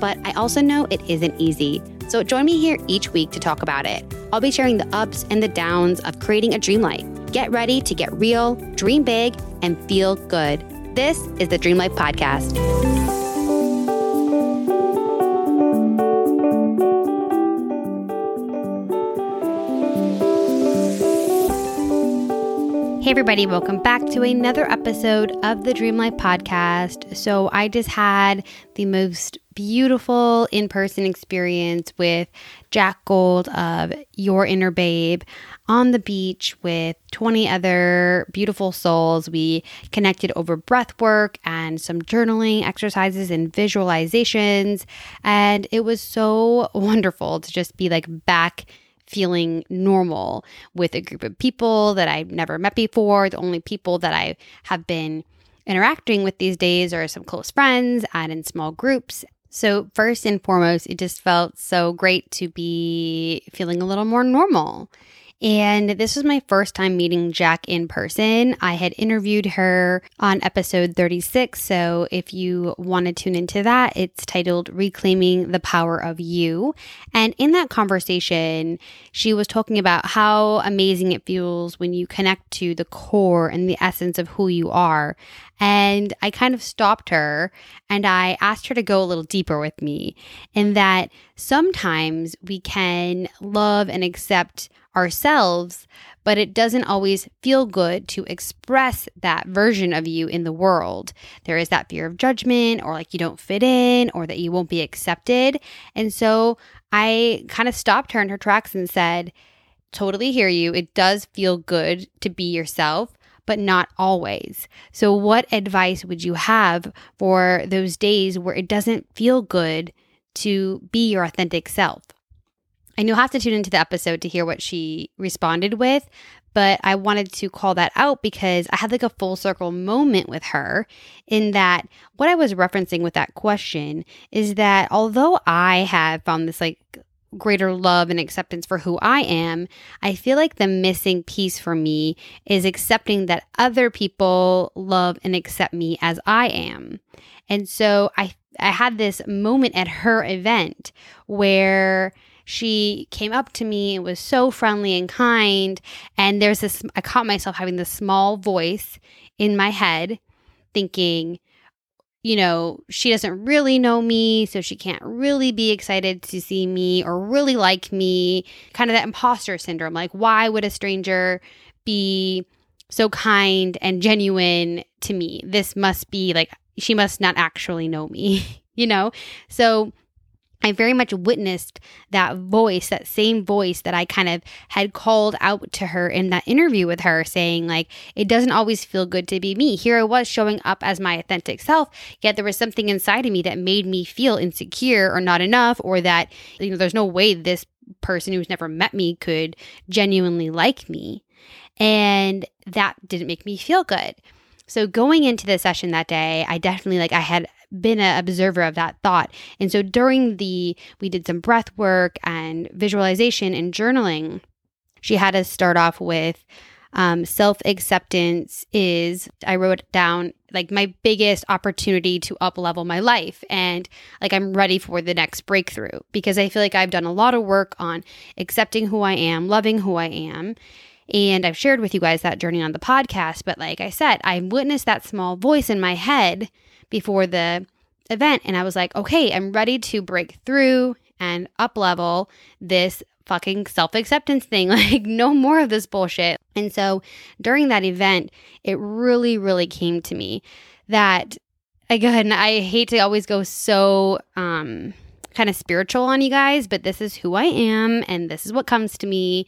But I also know it isn't easy. So join me here each week to talk about it. I'll be sharing the ups and the downs of creating a dream life. Get ready to get real, dream big, and feel good. This is the Dream Life Podcast. Hey, everybody, welcome back to another episode of the Dream Life Podcast. So, I just had the most beautiful in person experience with Jack Gold of Your Inner Babe on the beach with 20 other beautiful souls. We connected over breath work and some journaling exercises and visualizations. And it was so wonderful to just be like back feeling normal with a group of people that I've never met before. The only people that I have been interacting with these days are some close friends and in small groups. So, first and foremost, it just felt so great to be feeling a little more normal. And this was my first time meeting Jack in person. I had interviewed her on episode 36. So if you want to tune into that, it's titled Reclaiming the Power of You. And in that conversation, she was talking about how amazing it feels when you connect to the core and the essence of who you are. And I kind of stopped her and I asked her to go a little deeper with me in that sometimes we can love and accept ourselves, but it doesn't always feel good to express that version of you in the world. There is that fear of judgment, or like you don't fit in, or that you won't be accepted. And so I kind of stopped her in her tracks and said, Totally hear you. It does feel good to be yourself, but not always. So, what advice would you have for those days where it doesn't feel good to be your authentic self? And you'll have to tune into the episode to hear what she responded with. But I wanted to call that out because I had like a full circle moment with her in that what I was referencing with that question is that although I have found this like greater love and acceptance for who I am, I feel like the missing piece for me is accepting that other people love and accept me as I am. And so I I had this moment at her event where she came up to me and was so friendly and kind. And there's this, I caught myself having this small voice in my head thinking, you know, she doesn't really know me, so she can't really be excited to see me or really like me. Kind of that imposter syndrome. Like, why would a stranger be so kind and genuine to me? This must be like, she must not actually know me, you know? So, I very much witnessed that voice, that same voice that I kind of had called out to her in that interview with her, saying, like, it doesn't always feel good to be me. Here I was showing up as my authentic self, yet there was something inside of me that made me feel insecure or not enough, or that, you know, there's no way this person who's never met me could genuinely like me. And that didn't make me feel good. So going into the session that day, I definitely like I had been an observer of that thought. And so during the, we did some breath work and visualization and journaling. She had us start off with um, self acceptance is, I wrote down like my biggest opportunity to up level my life. And like I'm ready for the next breakthrough because I feel like I've done a lot of work on accepting who I am, loving who I am. And I've shared with you guys that journey on the podcast. But like I said, I witnessed that small voice in my head before the event and I was like, okay, I'm ready to break through and up level this fucking self acceptance thing. Like, no more of this bullshit. And so during that event, it really, really came to me that, again, I hate to always go so, um, kind of spiritual on you guys, but this is who I am and this is what comes to me.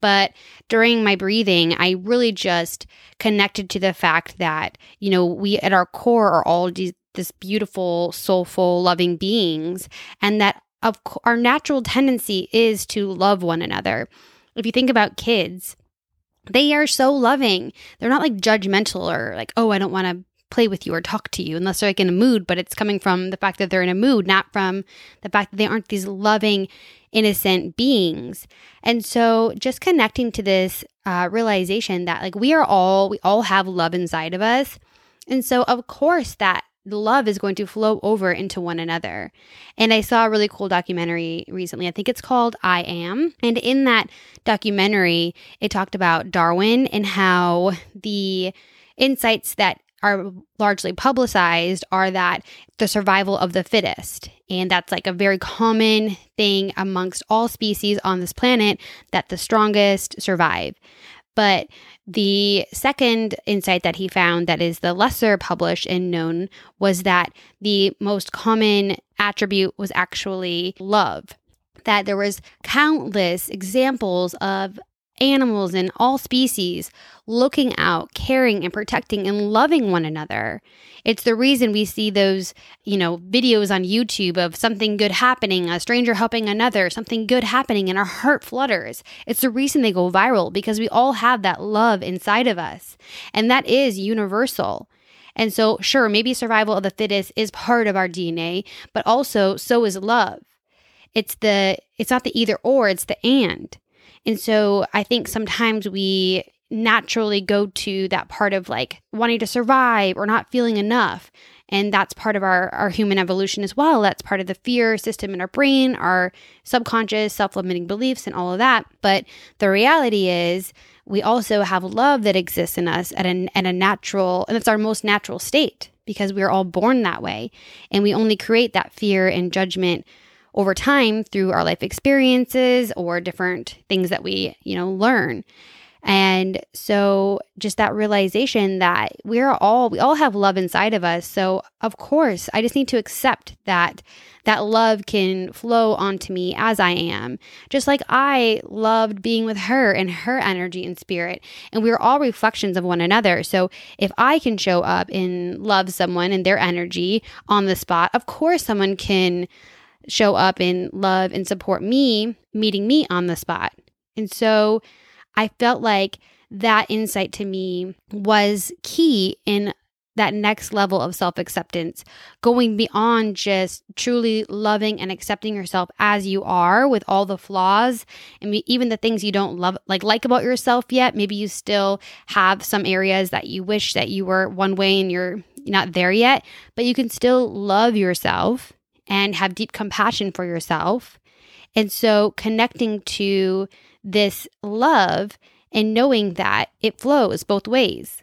But during my breathing, I really just connected to the fact that, you know, we at our core are all these, this beautiful, soulful, loving beings, and that of our natural tendency is to love one another. If you think about kids, they are so loving. They're not like judgmental or like, oh, I don't want to play with you or talk to you unless they're like in a mood, but it's coming from the fact that they're in a mood, not from the fact that they aren't these loving, innocent beings. And so just connecting to this uh, realization that like we are all, we all have love inside of us. And so, of course, that love is going to flow over into one another. And I saw a really cool documentary recently. I think it's called I Am. And in that documentary, it talked about Darwin and how the insights that are largely publicized are that the survival of the fittest. And that's like a very common thing amongst all species on this planet that the strongest survive. But the second insight that he found that is the lesser published and known was that the most common attribute was actually love that there was countless examples of animals and all species looking out, caring and protecting and loving one another. It's the reason we see those, you know, videos on YouTube of something good happening, a stranger helping another, something good happening, and our heart flutters. It's the reason they go viral because we all have that love inside of us. And that is universal. And so, sure, maybe survival of the fittest is part of our DNA, but also so is love. It's the it's not the either or, it's the and. And so I think sometimes we naturally go to that part of like wanting to survive or not feeling enough. And that's part of our, our human evolution as well. That's part of the fear system in our brain, our subconscious, self limiting beliefs, and all of that. But the reality is, we also have love that exists in us at a, at a natural, and it's our most natural state because we're all born that way. And we only create that fear and judgment over time through our life experiences or different things that we, you know, learn. And so just that realization that we're all we all have love inside of us. So of course, I just need to accept that that love can flow onto me as I am. Just like I loved being with her and her energy and spirit. And we're all reflections of one another. So if I can show up and love someone and their energy on the spot, of course someone can show up and love and support me, meeting me on the spot. And so I felt like that insight to me was key in that next level of self acceptance, going beyond just truly loving and accepting yourself as you are with all the flaws and even the things you don't love, like, like about yourself yet. Maybe you still have some areas that you wish that you were one way and you're not there yet, but you can still love yourself and have deep compassion for yourself. And so connecting to this love and knowing that it flows both ways,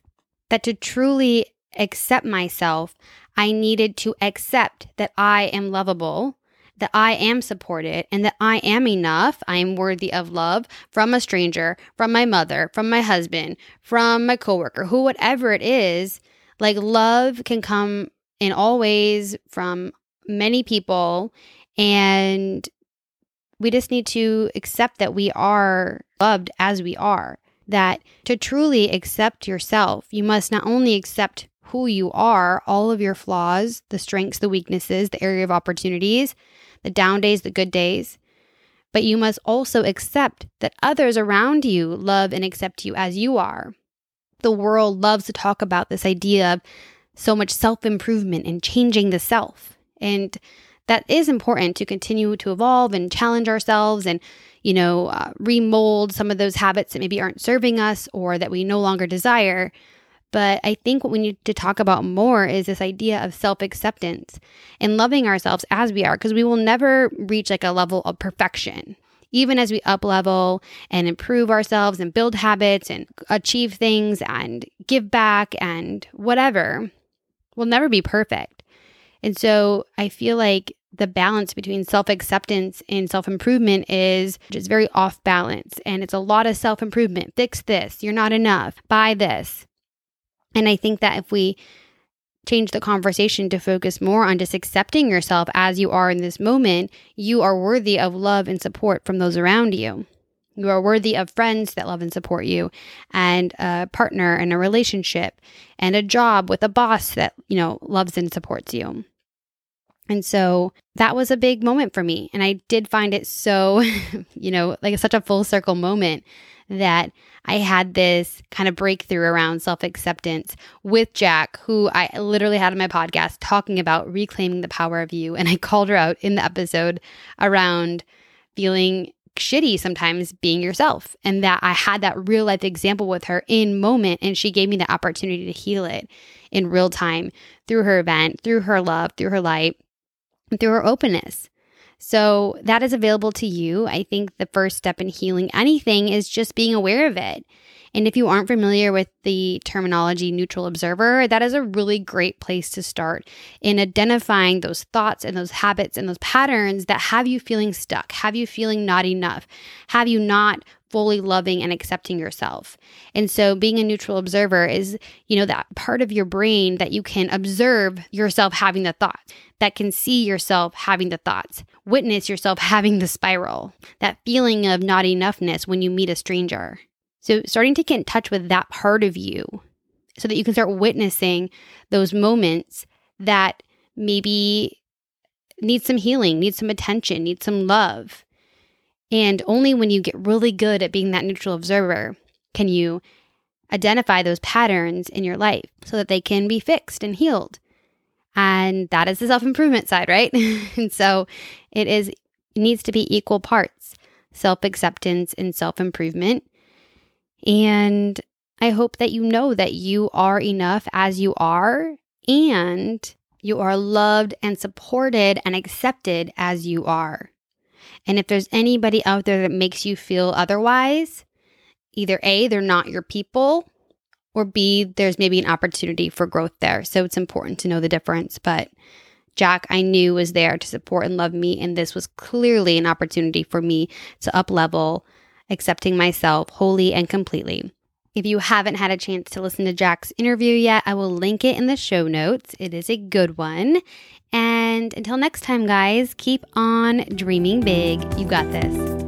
that to truly accept myself, I needed to accept that I am lovable, that I am supported, and that I am enough. I am worthy of love from a stranger, from my mother, from my husband, from my coworker, who, whatever it is. Like love can come in all ways from many people. And we just need to accept that we are loved as we are. That to truly accept yourself, you must not only accept who you are, all of your flaws, the strengths, the weaknesses, the area of opportunities, the down days, the good days, but you must also accept that others around you love and accept you as you are. The world loves to talk about this idea of so much self improvement and changing the self. And that is important to continue to evolve and challenge ourselves and, you know, uh, remold some of those habits that maybe aren't serving us or that we no longer desire. But I think what we need to talk about more is this idea of self acceptance and loving ourselves as we are, because we will never reach like a level of perfection. Even as we up level and improve ourselves and build habits and achieve things and give back and whatever, we'll never be perfect. And so I feel like the balance between self acceptance and self improvement is just very off balance. And it's a lot of self improvement. Fix this. You're not enough. Buy this. And I think that if we change the conversation to focus more on just accepting yourself as you are in this moment, you are worthy of love and support from those around you. You are worthy of friends that love and support you, and a partner and a relationship, and a job with a boss that, you know, loves and supports you. And so that was a big moment for me. And I did find it so, you know, like such a full circle moment that I had this kind of breakthrough around self acceptance with Jack, who I literally had on my podcast talking about reclaiming the power of you. And I called her out in the episode around feeling shitty sometimes being yourself and that I had that real life example with her in moment and she gave me the opportunity to heal it in real time through her event, through her love, through her light, through her openness. So that is available to you. I think the first step in healing anything is just being aware of it. And if you aren't familiar with the terminology neutral observer, that is a really great place to start in identifying those thoughts and those habits and those patterns that have you feeling stuck, have you feeling not enough, have you not fully loving and accepting yourself. And so being a neutral observer is, you know, that part of your brain that you can observe yourself having the thought, that can see yourself having the thoughts, witness yourself having the spiral, that feeling of not enoughness when you meet a stranger. So starting to get in touch with that part of you so that you can start witnessing those moments that maybe need some healing, need some attention, need some love and only when you get really good at being that neutral observer can you identify those patterns in your life so that they can be fixed and healed. And that is the self improvement side, right? and so it is it needs to be equal parts self acceptance and self improvement. And I hope that you know that you are enough as you are and you are loved and supported and accepted as you are. And if there's anybody out there that makes you feel otherwise, either A, they're not your people, or B, there's maybe an opportunity for growth there. So it's important to know the difference. But Jack, I knew was there to support and love me. And this was clearly an opportunity for me to up level, accepting myself wholly and completely. If you haven't had a chance to listen to Jack's interview yet, I will link it in the show notes. It is a good one. And until next time, guys, keep on dreaming big. You got this.